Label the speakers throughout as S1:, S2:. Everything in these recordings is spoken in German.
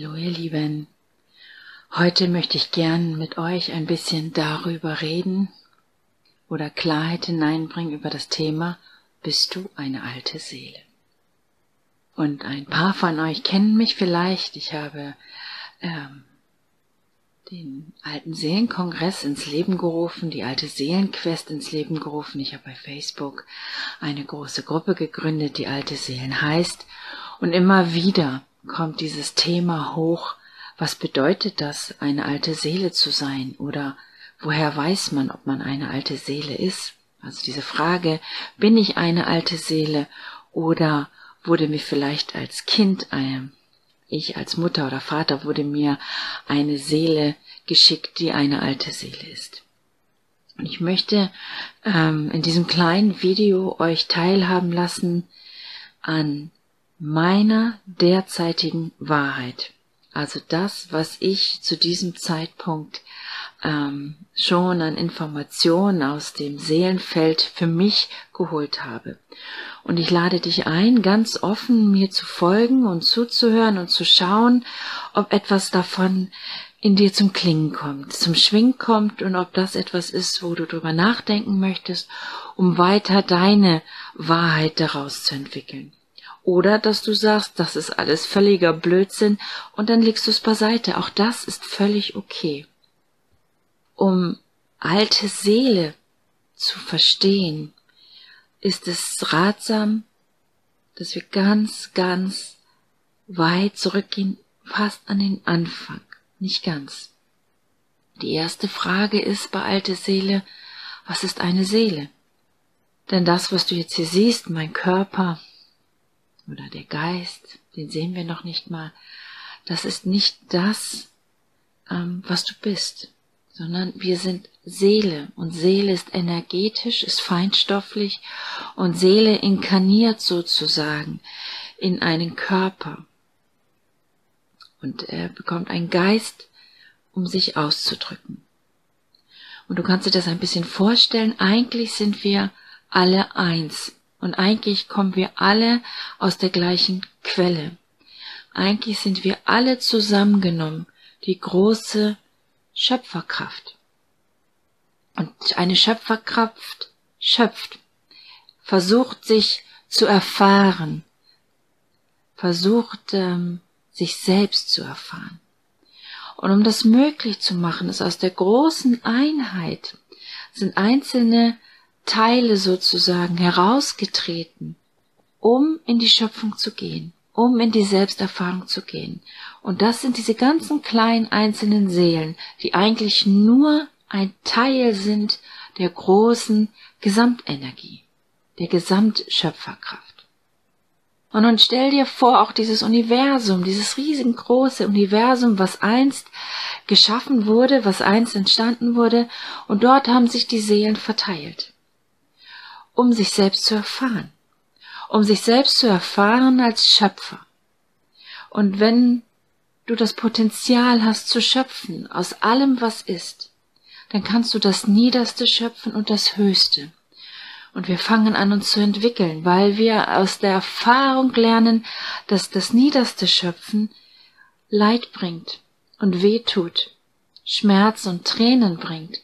S1: Hallo ihr Lieben. Heute möchte ich gern mit euch ein bisschen darüber reden oder Klarheit hineinbringen über das Thema Bist du eine alte Seele? Und ein paar von euch kennen mich vielleicht. Ich habe ähm, den alten Seelenkongress ins Leben gerufen, die alte Seelenquest ins Leben gerufen. Ich habe bei Facebook eine große Gruppe gegründet, die alte Seelen heißt. Und immer wieder kommt dieses Thema hoch, was bedeutet das, eine alte Seele zu sein? Oder woher weiß man, ob man eine alte Seele ist? Also diese Frage, bin ich eine alte Seele oder wurde mir vielleicht als Kind, äh, ich als Mutter oder Vater wurde mir eine Seele geschickt, die eine alte Seele ist. Und ich möchte ähm, in diesem kleinen Video euch teilhaben lassen an meiner derzeitigen Wahrheit. Also das, was ich zu diesem Zeitpunkt ähm, schon an Informationen aus dem Seelenfeld für mich geholt habe. Und ich lade dich ein, ganz offen mir zu folgen und zuzuhören und zu schauen, ob etwas davon in dir zum Klingen kommt, zum Schwingen kommt und ob das etwas ist, wo du drüber nachdenken möchtest, um weiter deine Wahrheit daraus zu entwickeln. Oder dass du sagst, das ist alles völliger Blödsinn und dann legst du es beiseite. Auch das ist völlig okay. Um alte Seele zu verstehen, ist es ratsam, dass wir ganz, ganz weit zurückgehen, fast an den Anfang. Nicht ganz. Die erste Frage ist bei alte Seele, was ist eine Seele? Denn das, was du jetzt hier siehst, mein Körper, oder der Geist, den sehen wir noch nicht mal, das ist nicht das, ähm, was du bist, sondern wir sind Seele. Und Seele ist energetisch, ist feinstofflich. Und Seele inkarniert sozusagen in einen Körper. Und er bekommt einen Geist, um sich auszudrücken. Und du kannst dir das ein bisschen vorstellen, eigentlich sind wir alle eins und eigentlich kommen wir alle aus der gleichen Quelle. Eigentlich sind wir alle zusammengenommen, die große Schöpferkraft. Und eine Schöpferkraft schöpft, versucht sich zu erfahren, versucht ähm, sich selbst zu erfahren. Und um das möglich zu machen, ist aus der großen Einheit sind einzelne Teile sozusagen herausgetreten, um in die Schöpfung zu gehen, um in die Selbsterfahrung zu gehen. Und das sind diese ganzen kleinen einzelnen Seelen, die eigentlich nur ein Teil sind der großen Gesamtenergie, der Gesamtschöpferkraft. Und nun stell dir vor, auch dieses Universum, dieses riesengroße Universum, was einst geschaffen wurde, was einst entstanden wurde, und dort haben sich die Seelen verteilt um sich selbst zu erfahren, um sich selbst zu erfahren als Schöpfer. Und wenn du das Potenzial hast zu schöpfen aus allem, was ist, dann kannst du das Niederste schöpfen und das Höchste. Und wir fangen an uns zu entwickeln, weil wir aus der Erfahrung lernen, dass das Niederste Schöpfen Leid bringt und weh tut, Schmerz und Tränen bringt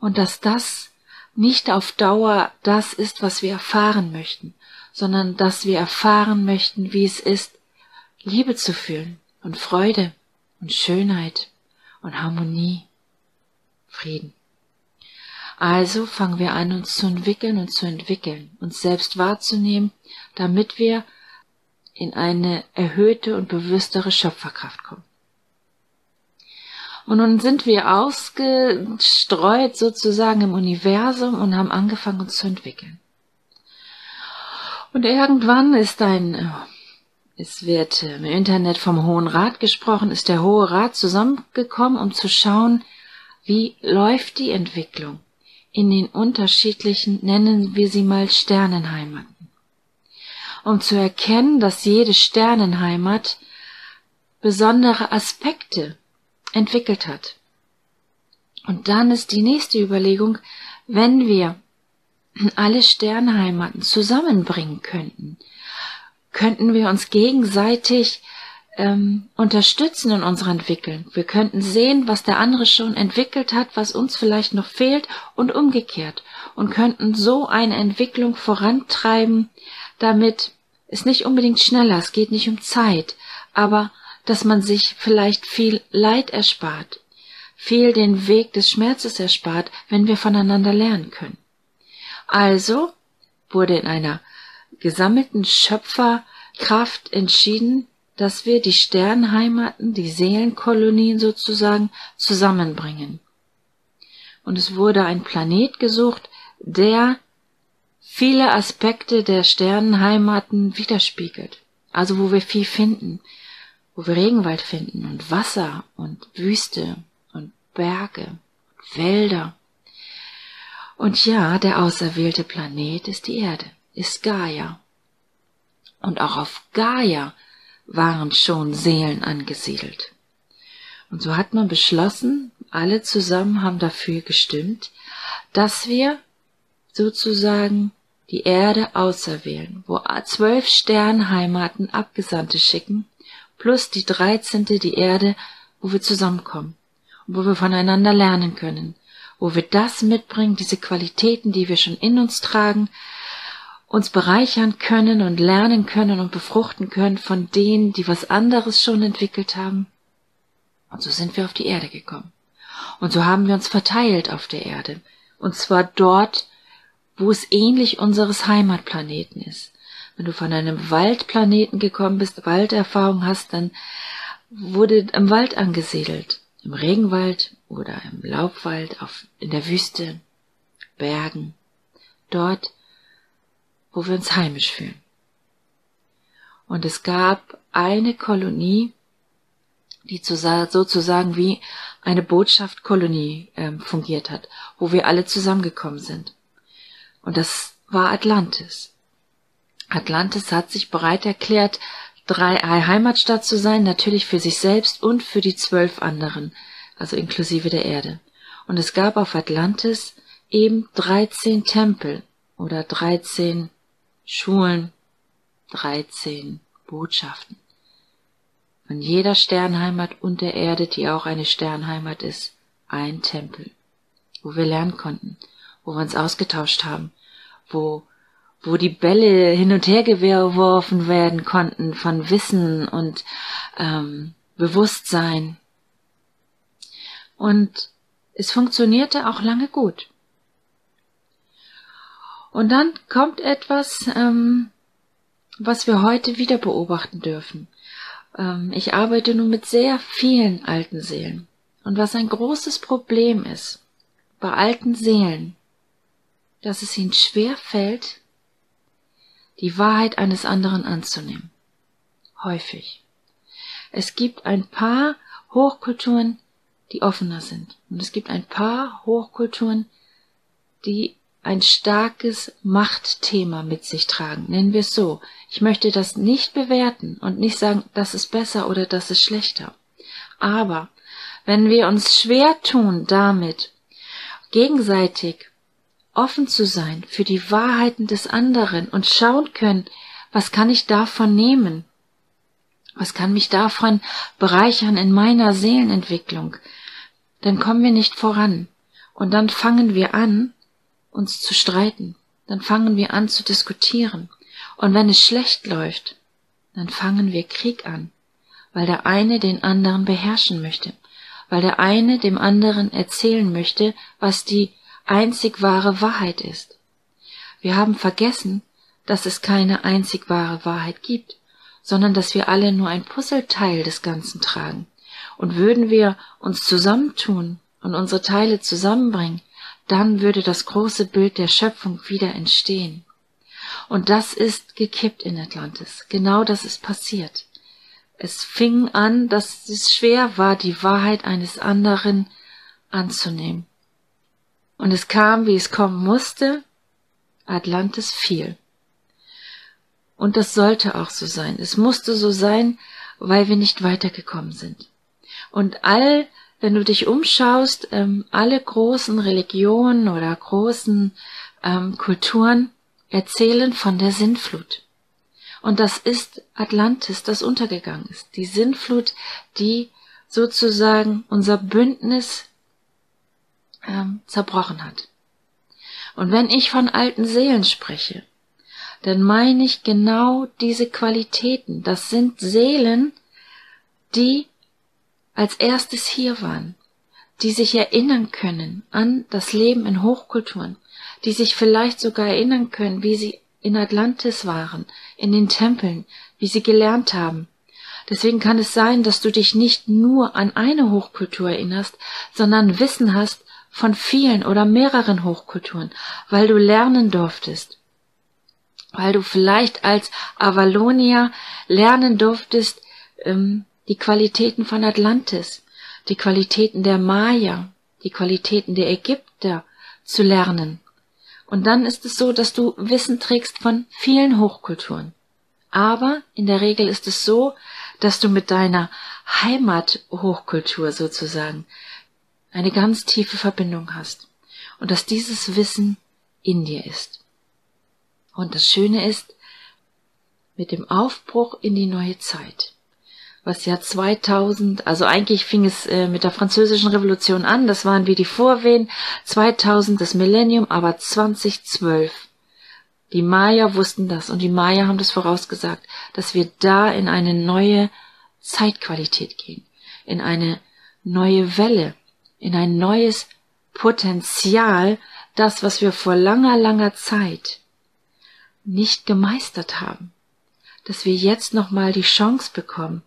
S1: und dass das nicht auf Dauer das ist, was wir erfahren möchten, sondern dass wir erfahren möchten, wie es ist, Liebe zu fühlen und Freude und Schönheit und Harmonie, Frieden. Also fangen wir an, uns zu entwickeln und zu entwickeln, uns selbst wahrzunehmen, damit wir in eine erhöhte und bewusstere Schöpferkraft kommen. Und nun sind wir ausgestreut sozusagen im Universum und haben angefangen uns zu entwickeln. Und irgendwann ist ein, es wird im Internet vom Hohen Rat gesprochen, ist der Hohe Rat zusammengekommen, um zu schauen, wie läuft die Entwicklung in den unterschiedlichen, nennen wir sie mal Sternenheimaten. Um zu erkennen, dass jede Sternenheimat besondere Aspekte entwickelt hat. Und dann ist die nächste Überlegung, wenn wir alle Sternheimaten zusammenbringen könnten, könnten wir uns gegenseitig ähm, unterstützen in unserer Entwicklung. Wir könnten sehen, was der andere schon entwickelt hat, was uns vielleicht noch fehlt und umgekehrt und könnten so eine Entwicklung vorantreiben, damit es nicht unbedingt schneller, es geht nicht um Zeit, aber dass man sich vielleicht viel Leid erspart, viel den Weg des Schmerzes erspart, wenn wir voneinander lernen können. Also wurde in einer gesammelten Schöpferkraft entschieden, dass wir die Sternheimaten, die Seelenkolonien sozusagen zusammenbringen. Und es wurde ein Planet gesucht, der viele Aspekte der Sternenheimaten widerspiegelt. Also wo wir viel finden, wo wir Regenwald finden und Wasser und Wüste und Berge, und Wälder. Und ja, der auserwählte Planet ist die Erde, ist Gaia. Und auch auf Gaia waren schon Seelen angesiedelt. Und so hat man beschlossen, alle zusammen haben dafür gestimmt, dass wir sozusagen die Erde auserwählen, wo zwölf Sternheimaten Abgesandte schicken, plus die dreizehnte die Erde, wo wir zusammenkommen wo wir voneinander lernen können, wo wir das mitbringen, diese Qualitäten, die wir schon in uns tragen, uns bereichern können und lernen können und befruchten können von denen, die was anderes schon entwickelt haben. Und so sind wir auf die Erde gekommen. Und so haben wir uns verteilt auf der Erde. Und zwar dort, wo es ähnlich unseres Heimatplaneten ist. Wenn du von einem Waldplaneten gekommen bist, Walderfahrung hast, dann wurde im Wald angesiedelt. Im Regenwald oder im Laubwald, auf, in der Wüste, Bergen. Dort, wo wir uns heimisch fühlen. Und es gab eine Kolonie, die sozusagen wie eine Botschaftkolonie äh, fungiert hat, wo wir alle zusammengekommen sind. Und das war Atlantis. Atlantis hat sich bereit erklärt, drei Heimatstadt zu sein, natürlich für sich selbst und für die zwölf anderen, also inklusive der Erde. Und es gab auf Atlantis eben dreizehn Tempel oder dreizehn Schulen, dreizehn Botschaften. Von jeder Sternheimat und der Erde, die auch eine Sternheimat ist, ein Tempel, wo wir lernen konnten, wo wir uns ausgetauscht haben, wo, wo die Bälle hin und her geworfen werden konnten von Wissen und ähm, Bewusstsein. Und es funktionierte auch lange gut. Und dann kommt etwas, ähm, was wir heute wieder beobachten dürfen. Ähm, ich arbeite nun mit sehr vielen alten Seelen. Und was ein großes Problem ist bei alten Seelen, dass es ihnen schwer fällt, die Wahrheit eines anderen anzunehmen. Häufig. Es gibt ein paar Hochkulturen, die offener sind. Und es gibt ein paar Hochkulturen, die ein starkes Machtthema mit sich tragen. Nennen wir es so. Ich möchte das nicht bewerten und nicht sagen, das ist besser oder das ist schlechter. Aber wenn wir uns schwer tun damit, gegenseitig offen zu sein für die Wahrheiten des anderen und schauen können, was kann ich davon nehmen? Was kann mich davon bereichern in meiner Seelenentwicklung? Dann kommen wir nicht voran. Und dann fangen wir an, uns zu streiten. Dann fangen wir an zu diskutieren. Und wenn es schlecht läuft, dann fangen wir Krieg an, weil der eine den anderen beherrschen möchte, weil der eine dem anderen erzählen möchte, was die einzig wahre Wahrheit ist. Wir haben vergessen, dass es keine einzig wahre Wahrheit gibt, sondern dass wir alle nur ein Puzzleteil des Ganzen tragen. Und würden wir uns zusammentun und unsere Teile zusammenbringen, dann würde das große Bild der Schöpfung wieder entstehen. Und das ist gekippt in Atlantis. Genau das ist passiert. Es fing an, dass es schwer war, die Wahrheit eines anderen anzunehmen. Und es kam, wie es kommen musste. Atlantis fiel. Und das sollte auch so sein. Es musste so sein, weil wir nicht weitergekommen sind. Und all, wenn du dich umschaust, ähm, alle großen Religionen oder großen ähm, Kulturen erzählen von der Sintflut. Und das ist Atlantis, das untergegangen ist. Die Sintflut, die sozusagen unser Bündnis ähm, zerbrochen hat. Und wenn ich von alten Seelen spreche, dann meine ich genau diese Qualitäten. Das sind Seelen, die als erstes hier waren, die sich erinnern können an das Leben in Hochkulturen, die sich vielleicht sogar erinnern können, wie sie in Atlantis waren, in den Tempeln, wie sie gelernt haben. Deswegen kann es sein, dass du dich nicht nur an eine Hochkultur erinnerst, sondern Wissen hast von vielen oder mehreren Hochkulturen, weil du lernen durftest, weil du vielleicht als Avalonia lernen durftest, ähm, die Qualitäten von Atlantis, die Qualitäten der Maya, die Qualitäten der Ägypter zu lernen. Und dann ist es so, dass du Wissen trägst von vielen Hochkulturen. Aber in der Regel ist es so, dass du mit deiner Heimathochkultur sozusagen eine ganz tiefe Verbindung hast und dass dieses Wissen in dir ist. Und das Schöne ist, mit dem Aufbruch in die neue Zeit was ja 2000, also eigentlich fing es äh, mit der französischen Revolution an, das waren wie die Vorwehen, 2000 das Millennium, aber 2012. Die Maya wussten das und die Maya haben das vorausgesagt, dass wir da in eine neue Zeitqualität gehen, in eine neue Welle, in ein neues Potenzial, das, was wir vor langer, langer Zeit nicht gemeistert haben, dass wir jetzt nochmal die Chance bekommen,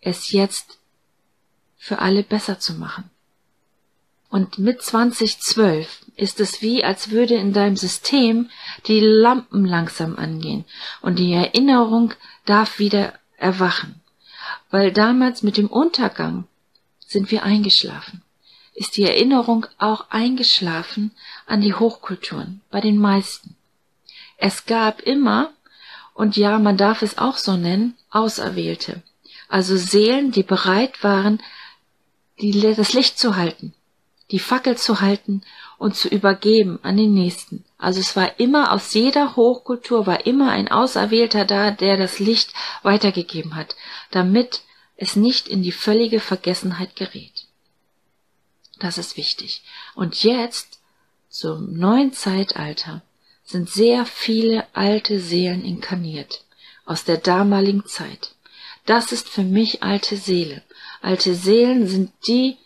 S1: es jetzt für alle besser zu machen. Und mit 2012 ist es wie, als würde in deinem System die Lampen langsam angehen und die Erinnerung darf wieder erwachen. Weil damals mit dem Untergang sind wir eingeschlafen. Ist die Erinnerung auch eingeschlafen an die Hochkulturen, bei den meisten. Es gab immer, und ja, man darf es auch so nennen, Auserwählte also Seelen, die bereit waren, die, das Licht zu halten, die Fackel zu halten und zu übergeben an den Nächsten. Also es war immer aus jeder Hochkultur war immer ein Auserwählter da, der das Licht weitergegeben hat, damit es nicht in die völlige Vergessenheit gerät. Das ist wichtig. Und jetzt, zum neuen Zeitalter, sind sehr viele alte Seelen inkarniert aus der damaligen Zeit. Das ist für mich alte Seele. Alte Seelen sind die,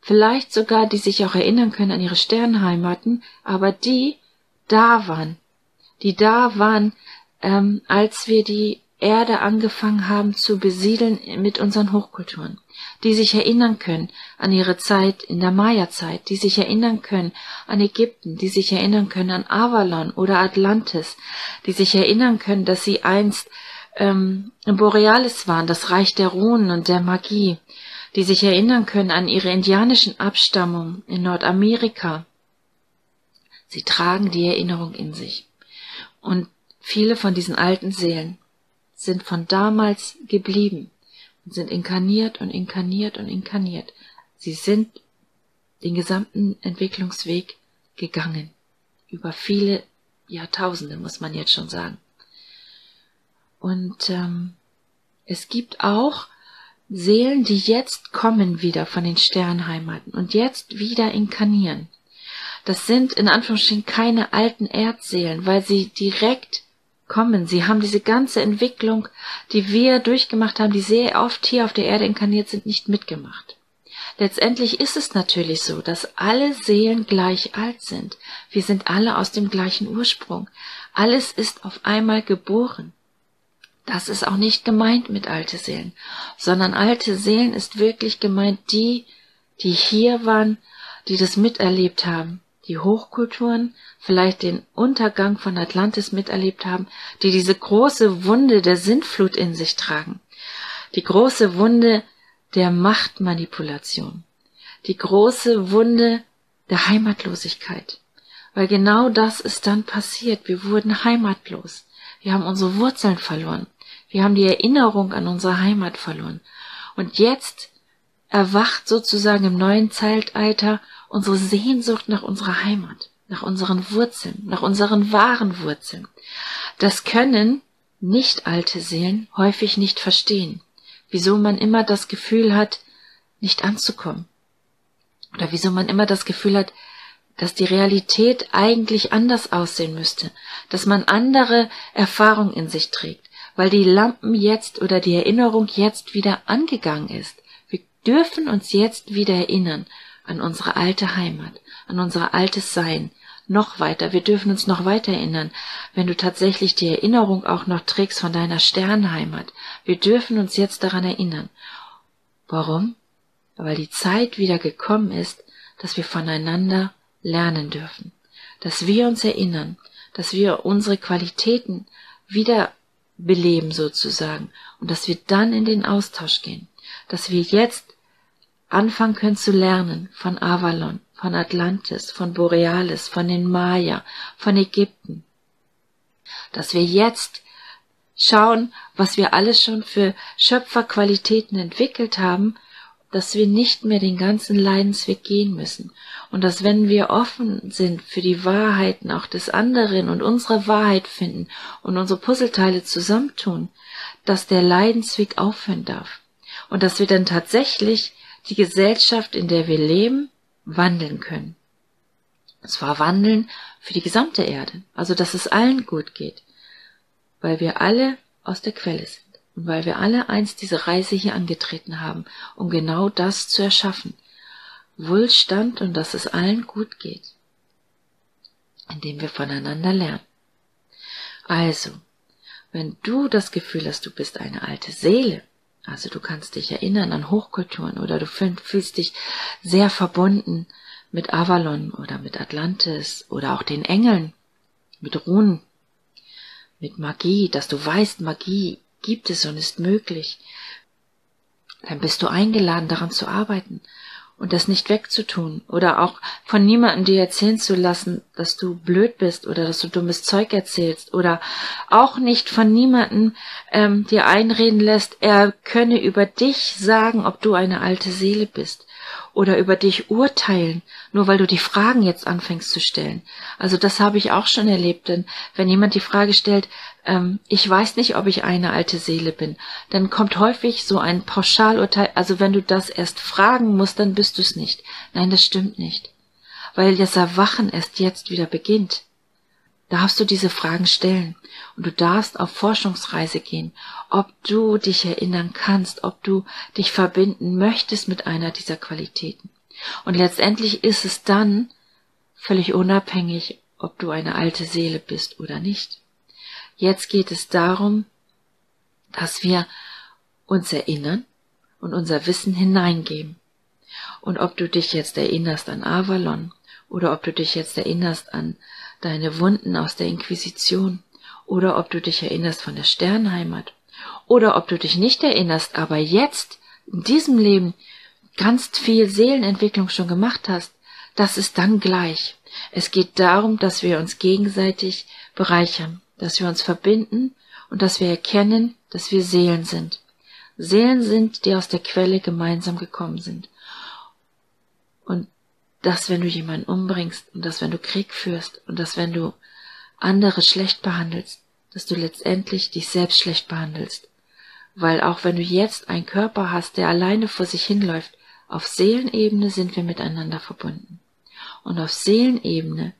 S1: vielleicht sogar, die sich auch erinnern können an ihre Sternheimaten, aber die da waren, die da waren, ähm, als wir die Erde angefangen haben zu besiedeln mit unseren Hochkulturen, die sich erinnern können an ihre Zeit in der Maya-Zeit, die sich erinnern können an Ägypten, die sich erinnern können an Avalon oder Atlantis, die sich erinnern können, dass sie einst ähm, Borealis waren, das Reich der Runen und der Magie, die sich erinnern können an ihre indianischen Abstammung in Nordamerika. Sie tragen die Erinnerung in sich. Und viele von diesen alten Seelen sind von damals geblieben und sind inkarniert und inkarniert und inkarniert. Sie sind den gesamten Entwicklungsweg gegangen. Über viele Jahrtausende, muss man jetzt schon sagen. Und ähm, es gibt auch Seelen, die jetzt kommen wieder von den Sternheimaten und jetzt wieder inkarnieren. Das sind in Anführungsstrichen keine alten Erdseelen, weil sie direkt kommen. Sie haben diese ganze Entwicklung, die wir durchgemacht haben, die sehr oft hier auf der Erde inkarniert sind, nicht mitgemacht. Letztendlich ist es natürlich so, dass alle Seelen gleich alt sind. Wir sind alle aus dem gleichen Ursprung. Alles ist auf einmal geboren. Das ist auch nicht gemeint mit alte Seelen, sondern alte Seelen ist wirklich gemeint die, die hier waren, die das miterlebt haben, die Hochkulturen, vielleicht den Untergang von Atlantis miterlebt haben, die diese große Wunde der Sintflut in sich tragen, die große Wunde der Machtmanipulation, die große Wunde der Heimatlosigkeit. Weil genau das ist dann passiert. Wir wurden heimatlos. Wir haben unsere Wurzeln verloren. Wir haben die Erinnerung an unsere Heimat verloren. Und jetzt erwacht sozusagen im neuen Zeitalter unsere Sehnsucht nach unserer Heimat, nach unseren Wurzeln, nach unseren wahren Wurzeln. Das können nicht alte Seelen häufig nicht verstehen, wieso man immer das Gefühl hat, nicht anzukommen. Oder wieso man immer das Gefühl hat, dass die Realität eigentlich anders aussehen müsste, dass man andere Erfahrungen in sich trägt, weil die Lampen jetzt oder die Erinnerung jetzt wieder angegangen ist. Wir dürfen uns jetzt wieder erinnern an unsere alte Heimat, an unser altes Sein, noch weiter, wir dürfen uns noch weiter erinnern, wenn du tatsächlich die Erinnerung auch noch trägst von deiner Sternheimat. Wir dürfen uns jetzt daran erinnern. Warum? Weil die Zeit wieder gekommen ist, dass wir voneinander lernen dürfen, dass wir uns erinnern, dass wir unsere Qualitäten wieder beleben sozusagen und dass wir dann in den Austausch gehen, dass wir jetzt anfangen können zu lernen von Avalon, von Atlantis, von Borealis, von den Maya, von Ägypten. Dass wir jetzt schauen, was wir alles schon für Schöpferqualitäten entwickelt haben, dass wir nicht mehr den ganzen Leidensweg gehen müssen und dass wenn wir offen sind für die Wahrheiten auch des anderen und unsere Wahrheit finden und unsere Puzzleteile zusammentun, dass der Leidensweg aufhören darf und dass wir dann tatsächlich die Gesellschaft, in der wir leben, wandeln können. Und zwar wandeln für die gesamte Erde, also dass es allen gut geht, weil wir alle aus der Quelle sind. Und weil wir alle einst diese Reise hier angetreten haben, um genau das zu erschaffen, Wohlstand und dass es allen gut geht, indem wir voneinander lernen. Also, wenn du das Gefühl hast, du bist eine alte Seele, also du kannst dich erinnern an Hochkulturen oder du fühlst dich sehr verbunden mit Avalon oder mit Atlantis oder auch den Engeln, mit Runen, mit Magie, dass du weißt, Magie gibt es und ist möglich. Dann bist du eingeladen, daran zu arbeiten und das nicht wegzutun oder auch von niemandem dir erzählen zu lassen, dass du blöd bist oder dass du dummes Zeug erzählst oder auch nicht von niemandem ähm, dir einreden lässt, er könne über dich sagen, ob du eine alte Seele bist oder über dich urteilen, nur weil du die Fragen jetzt anfängst zu stellen. Also das habe ich auch schon erlebt, denn wenn jemand die Frage stellt, ähm, ich weiß nicht, ob ich eine alte Seele bin, dann kommt häufig so ein Pauschalurteil, also wenn du das erst fragen musst, dann bist du es nicht. Nein, das stimmt nicht, weil das Erwachen erst jetzt wieder beginnt. Darfst du diese Fragen stellen und du darfst auf Forschungsreise gehen, ob du dich erinnern kannst, ob du dich verbinden möchtest mit einer dieser Qualitäten. Und letztendlich ist es dann völlig unabhängig, ob du eine alte Seele bist oder nicht. Jetzt geht es darum, dass wir uns erinnern und unser Wissen hineingeben. Und ob du dich jetzt erinnerst an Avalon oder ob du dich jetzt erinnerst an deine Wunden aus der Inquisition oder ob du dich erinnerst von der Sternheimat oder ob du dich nicht erinnerst, aber jetzt in diesem Leben ganz viel Seelenentwicklung schon gemacht hast, das ist dann gleich. Es geht darum, dass wir uns gegenseitig bereichern, dass wir uns verbinden und dass wir erkennen, dass wir Seelen sind. Seelen sind, die aus der Quelle gemeinsam gekommen sind. Und dass wenn du jemanden umbringst und dass wenn du Krieg führst und dass wenn du andere schlecht behandelst, dass du letztendlich dich selbst schlecht behandelst. Weil auch wenn du jetzt einen Körper hast, der alleine vor sich hinläuft, auf Seelenebene sind wir miteinander verbunden. Und auf Seelenebene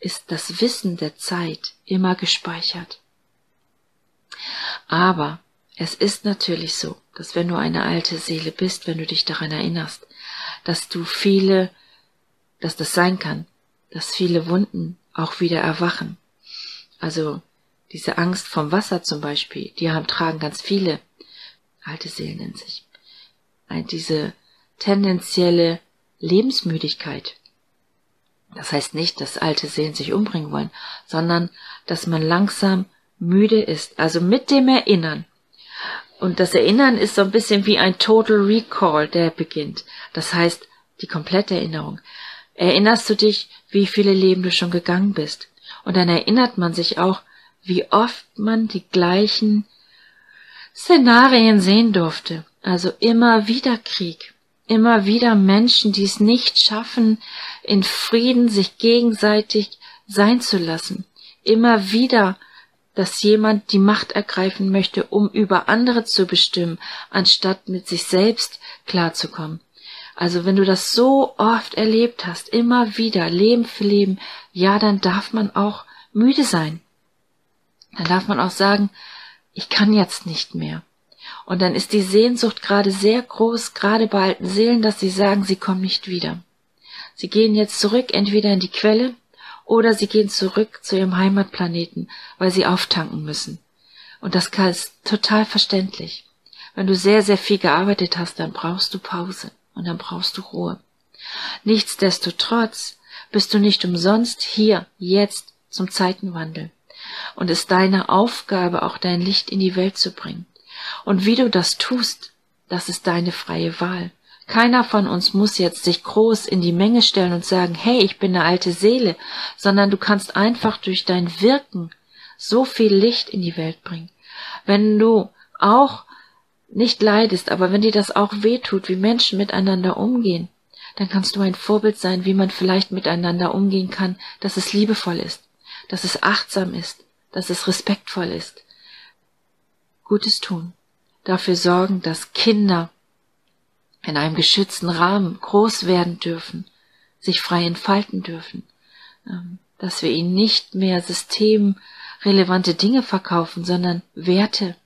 S1: ist das Wissen der Zeit immer gespeichert. Aber es ist natürlich so, dass wenn du eine alte Seele bist, wenn du dich daran erinnerst, dass du viele, dass das sein kann, dass viele Wunden auch wieder erwachen. Also diese Angst vom Wasser zum Beispiel, die haben, tragen ganz viele alte Seelen in sich. Diese tendenzielle Lebensmüdigkeit. Das heißt nicht, dass alte Seelen sich umbringen wollen, sondern dass man langsam müde ist. Also mit dem Erinnern. Und das Erinnern ist so ein bisschen wie ein Total Recall, der beginnt. Das heißt, die komplette Erinnerung. Erinnerst du dich, wie viele Leben du schon gegangen bist? Und dann erinnert man sich auch, wie oft man die gleichen Szenarien sehen durfte. Also immer wieder Krieg, immer wieder Menschen, die es nicht schaffen, in Frieden sich gegenseitig sein zu lassen. Immer wieder dass jemand die Macht ergreifen möchte, um über andere zu bestimmen, anstatt mit sich selbst klarzukommen. Also wenn du das so oft erlebt hast, immer wieder, Leben für Leben, ja, dann darf man auch müde sein. Dann darf man auch sagen, ich kann jetzt nicht mehr. Und dann ist die Sehnsucht gerade sehr groß, gerade bei alten Seelen, dass sie sagen, sie kommen nicht wieder. Sie gehen jetzt zurück, entweder in die Quelle oder sie gehen zurück zu ihrem Heimatplaneten, weil sie auftanken müssen. Und das ist total verständlich. Wenn du sehr, sehr viel gearbeitet hast, dann brauchst du Pause und dann brauchst du Ruhe. Nichtsdestotrotz bist du nicht umsonst hier, jetzt, zum Zeitenwandel. Und es ist deine Aufgabe, auch dein Licht in die Welt zu bringen. Und wie du das tust, das ist deine freie Wahl. Keiner von uns muss jetzt sich groß in die Menge stellen und sagen, hey, ich bin eine alte Seele, sondern du kannst einfach durch dein Wirken so viel Licht in die Welt bringen. Wenn du auch nicht leidest, aber wenn dir das auch wehtut, wie Menschen miteinander umgehen, dann kannst du ein Vorbild sein, wie man vielleicht miteinander umgehen kann, dass es liebevoll ist, dass es achtsam ist, dass es respektvoll ist. Gutes tun, dafür sorgen, dass Kinder in einem geschützten Rahmen groß werden dürfen, sich frei entfalten dürfen, ähm, dass wir ihnen nicht mehr systemrelevante Dinge verkaufen, sondern Werte,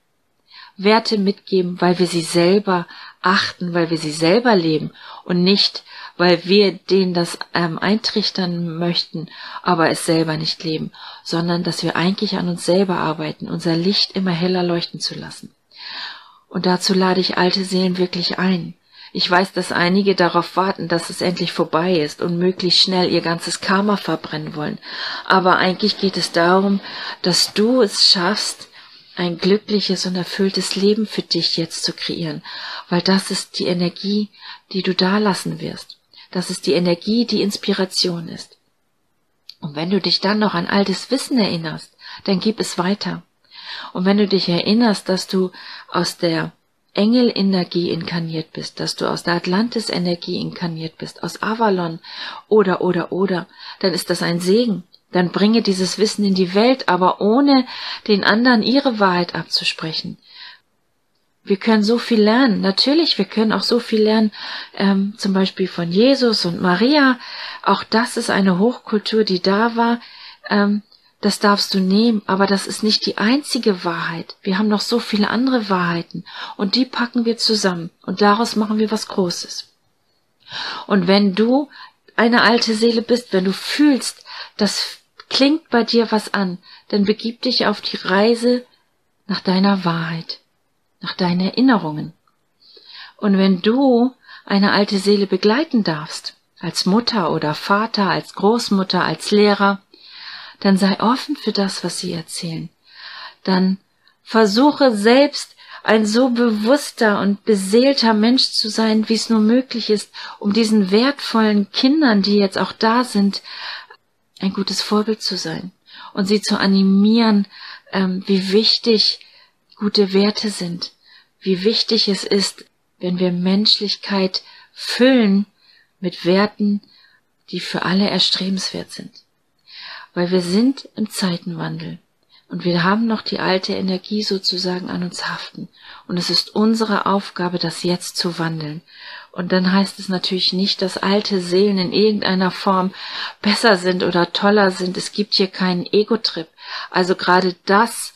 S1: Werte mitgeben, weil wir sie selber achten, weil wir sie selber leben und nicht, weil wir denen das ähm, eintrichtern möchten, aber es selber nicht leben, sondern dass wir eigentlich an uns selber arbeiten, unser Licht immer heller leuchten zu lassen. Und dazu lade ich alte Seelen wirklich ein. Ich weiß, dass einige darauf warten, dass es endlich vorbei ist und möglichst schnell ihr ganzes Karma verbrennen wollen. Aber eigentlich geht es darum, dass du es schaffst, ein glückliches und erfülltes Leben für dich jetzt zu kreieren, weil das ist die Energie, die du da lassen wirst. Das ist die Energie, die Inspiration ist. Und wenn du dich dann noch an altes Wissen erinnerst, dann gib es weiter. Und wenn du dich erinnerst, dass du aus der Engelenergie inkarniert bist, dass du aus der Atlantis-Energie inkarniert bist, aus Avalon oder oder oder, dann ist das ein Segen dann bringe dieses Wissen in die Welt, aber ohne den anderen ihre Wahrheit abzusprechen. Wir können so viel lernen. Natürlich, wir können auch so viel lernen, ähm, zum Beispiel von Jesus und Maria. Auch das ist eine Hochkultur, die da war. Ähm, das darfst du nehmen, aber das ist nicht die einzige Wahrheit. Wir haben noch so viele andere Wahrheiten und die packen wir zusammen und daraus machen wir was Großes. Und wenn du eine alte Seele bist, wenn du fühlst, dass Klingt bei dir was an, dann begib dich auf die Reise nach deiner Wahrheit, nach deinen Erinnerungen. Und wenn du eine alte Seele begleiten darfst, als Mutter oder Vater, als Großmutter, als Lehrer, dann sei offen für das, was sie erzählen. Dann versuche selbst ein so bewusster und beseelter Mensch zu sein, wie es nur möglich ist, um diesen wertvollen Kindern, die jetzt auch da sind, ein gutes Vorbild zu sein und sie zu animieren, ähm, wie wichtig gute Werte sind, wie wichtig es ist, wenn wir Menschlichkeit füllen mit Werten, die für alle erstrebenswert sind. Weil wir sind im Zeitenwandel und wir haben noch die alte Energie sozusagen an uns haften. Und es ist unsere Aufgabe, das jetzt zu wandeln. Und dann heißt es natürlich nicht, dass alte Seelen in irgendeiner Form besser sind oder toller sind. Es gibt hier keinen Ego-Trip. Also gerade das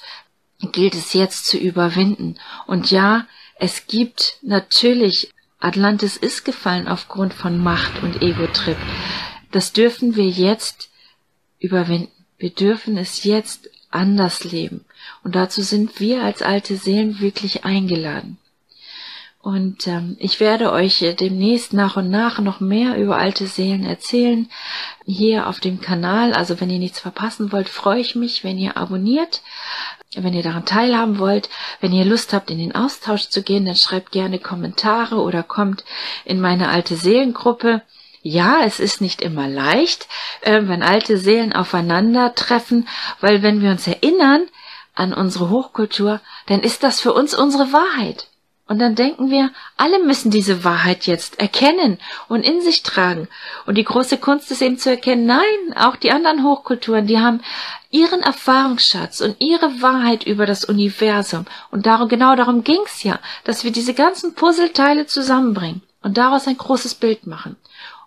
S1: gilt es jetzt zu überwinden. Und ja, es gibt natürlich, Atlantis ist gefallen aufgrund von Macht und Ego-Trip. Das dürfen wir jetzt überwinden. Wir dürfen es jetzt anders leben. Und dazu sind wir als alte Seelen wirklich eingeladen. Und ähm, ich werde euch demnächst nach und nach noch mehr über alte Seelen erzählen. Hier auf dem Kanal. Also wenn ihr nichts verpassen wollt, freue ich mich, wenn ihr abonniert. Wenn ihr daran teilhaben wollt, wenn ihr Lust habt, in den Austausch zu gehen, dann schreibt gerne Kommentare oder kommt in meine alte Seelengruppe. Ja, es ist nicht immer leicht, äh, wenn alte Seelen aufeinandertreffen, weil wenn wir uns erinnern an unsere Hochkultur, dann ist das für uns unsere Wahrheit. Und dann denken wir, alle müssen diese Wahrheit jetzt erkennen und in sich tragen. Und die große Kunst ist eben zu erkennen, nein, auch die anderen Hochkulturen, die haben ihren Erfahrungsschatz und ihre Wahrheit über das Universum. Und darum, genau darum ging's ja, dass wir diese ganzen Puzzleteile zusammenbringen und daraus ein großes Bild machen.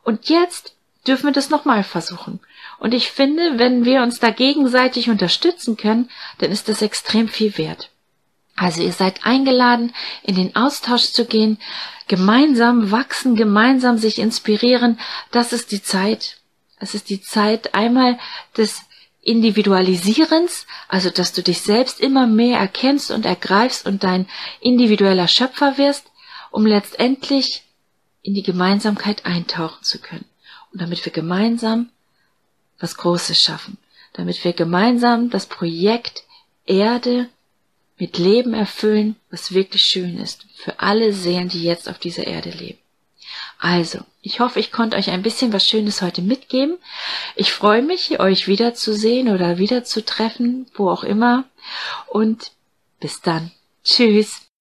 S1: Und jetzt dürfen wir das nochmal versuchen. Und ich finde, wenn wir uns da gegenseitig unterstützen können, dann ist das extrem viel wert. Also ihr seid eingeladen, in den Austausch zu gehen, gemeinsam wachsen, gemeinsam sich inspirieren. Das ist die Zeit. Es ist die Zeit einmal des Individualisierens, also dass du dich selbst immer mehr erkennst und ergreifst und dein individueller Schöpfer wirst, um letztendlich in die Gemeinsamkeit eintauchen zu können. Und damit wir gemeinsam was Großes schaffen, damit wir gemeinsam das Projekt Erde mit Leben erfüllen, was wirklich schön ist, für alle Seelen, die jetzt auf dieser Erde leben. Also, ich hoffe, ich konnte euch ein bisschen was Schönes heute mitgeben. Ich freue mich, euch wiederzusehen oder wiederzutreffen, wo auch immer. Und bis dann. Tschüss.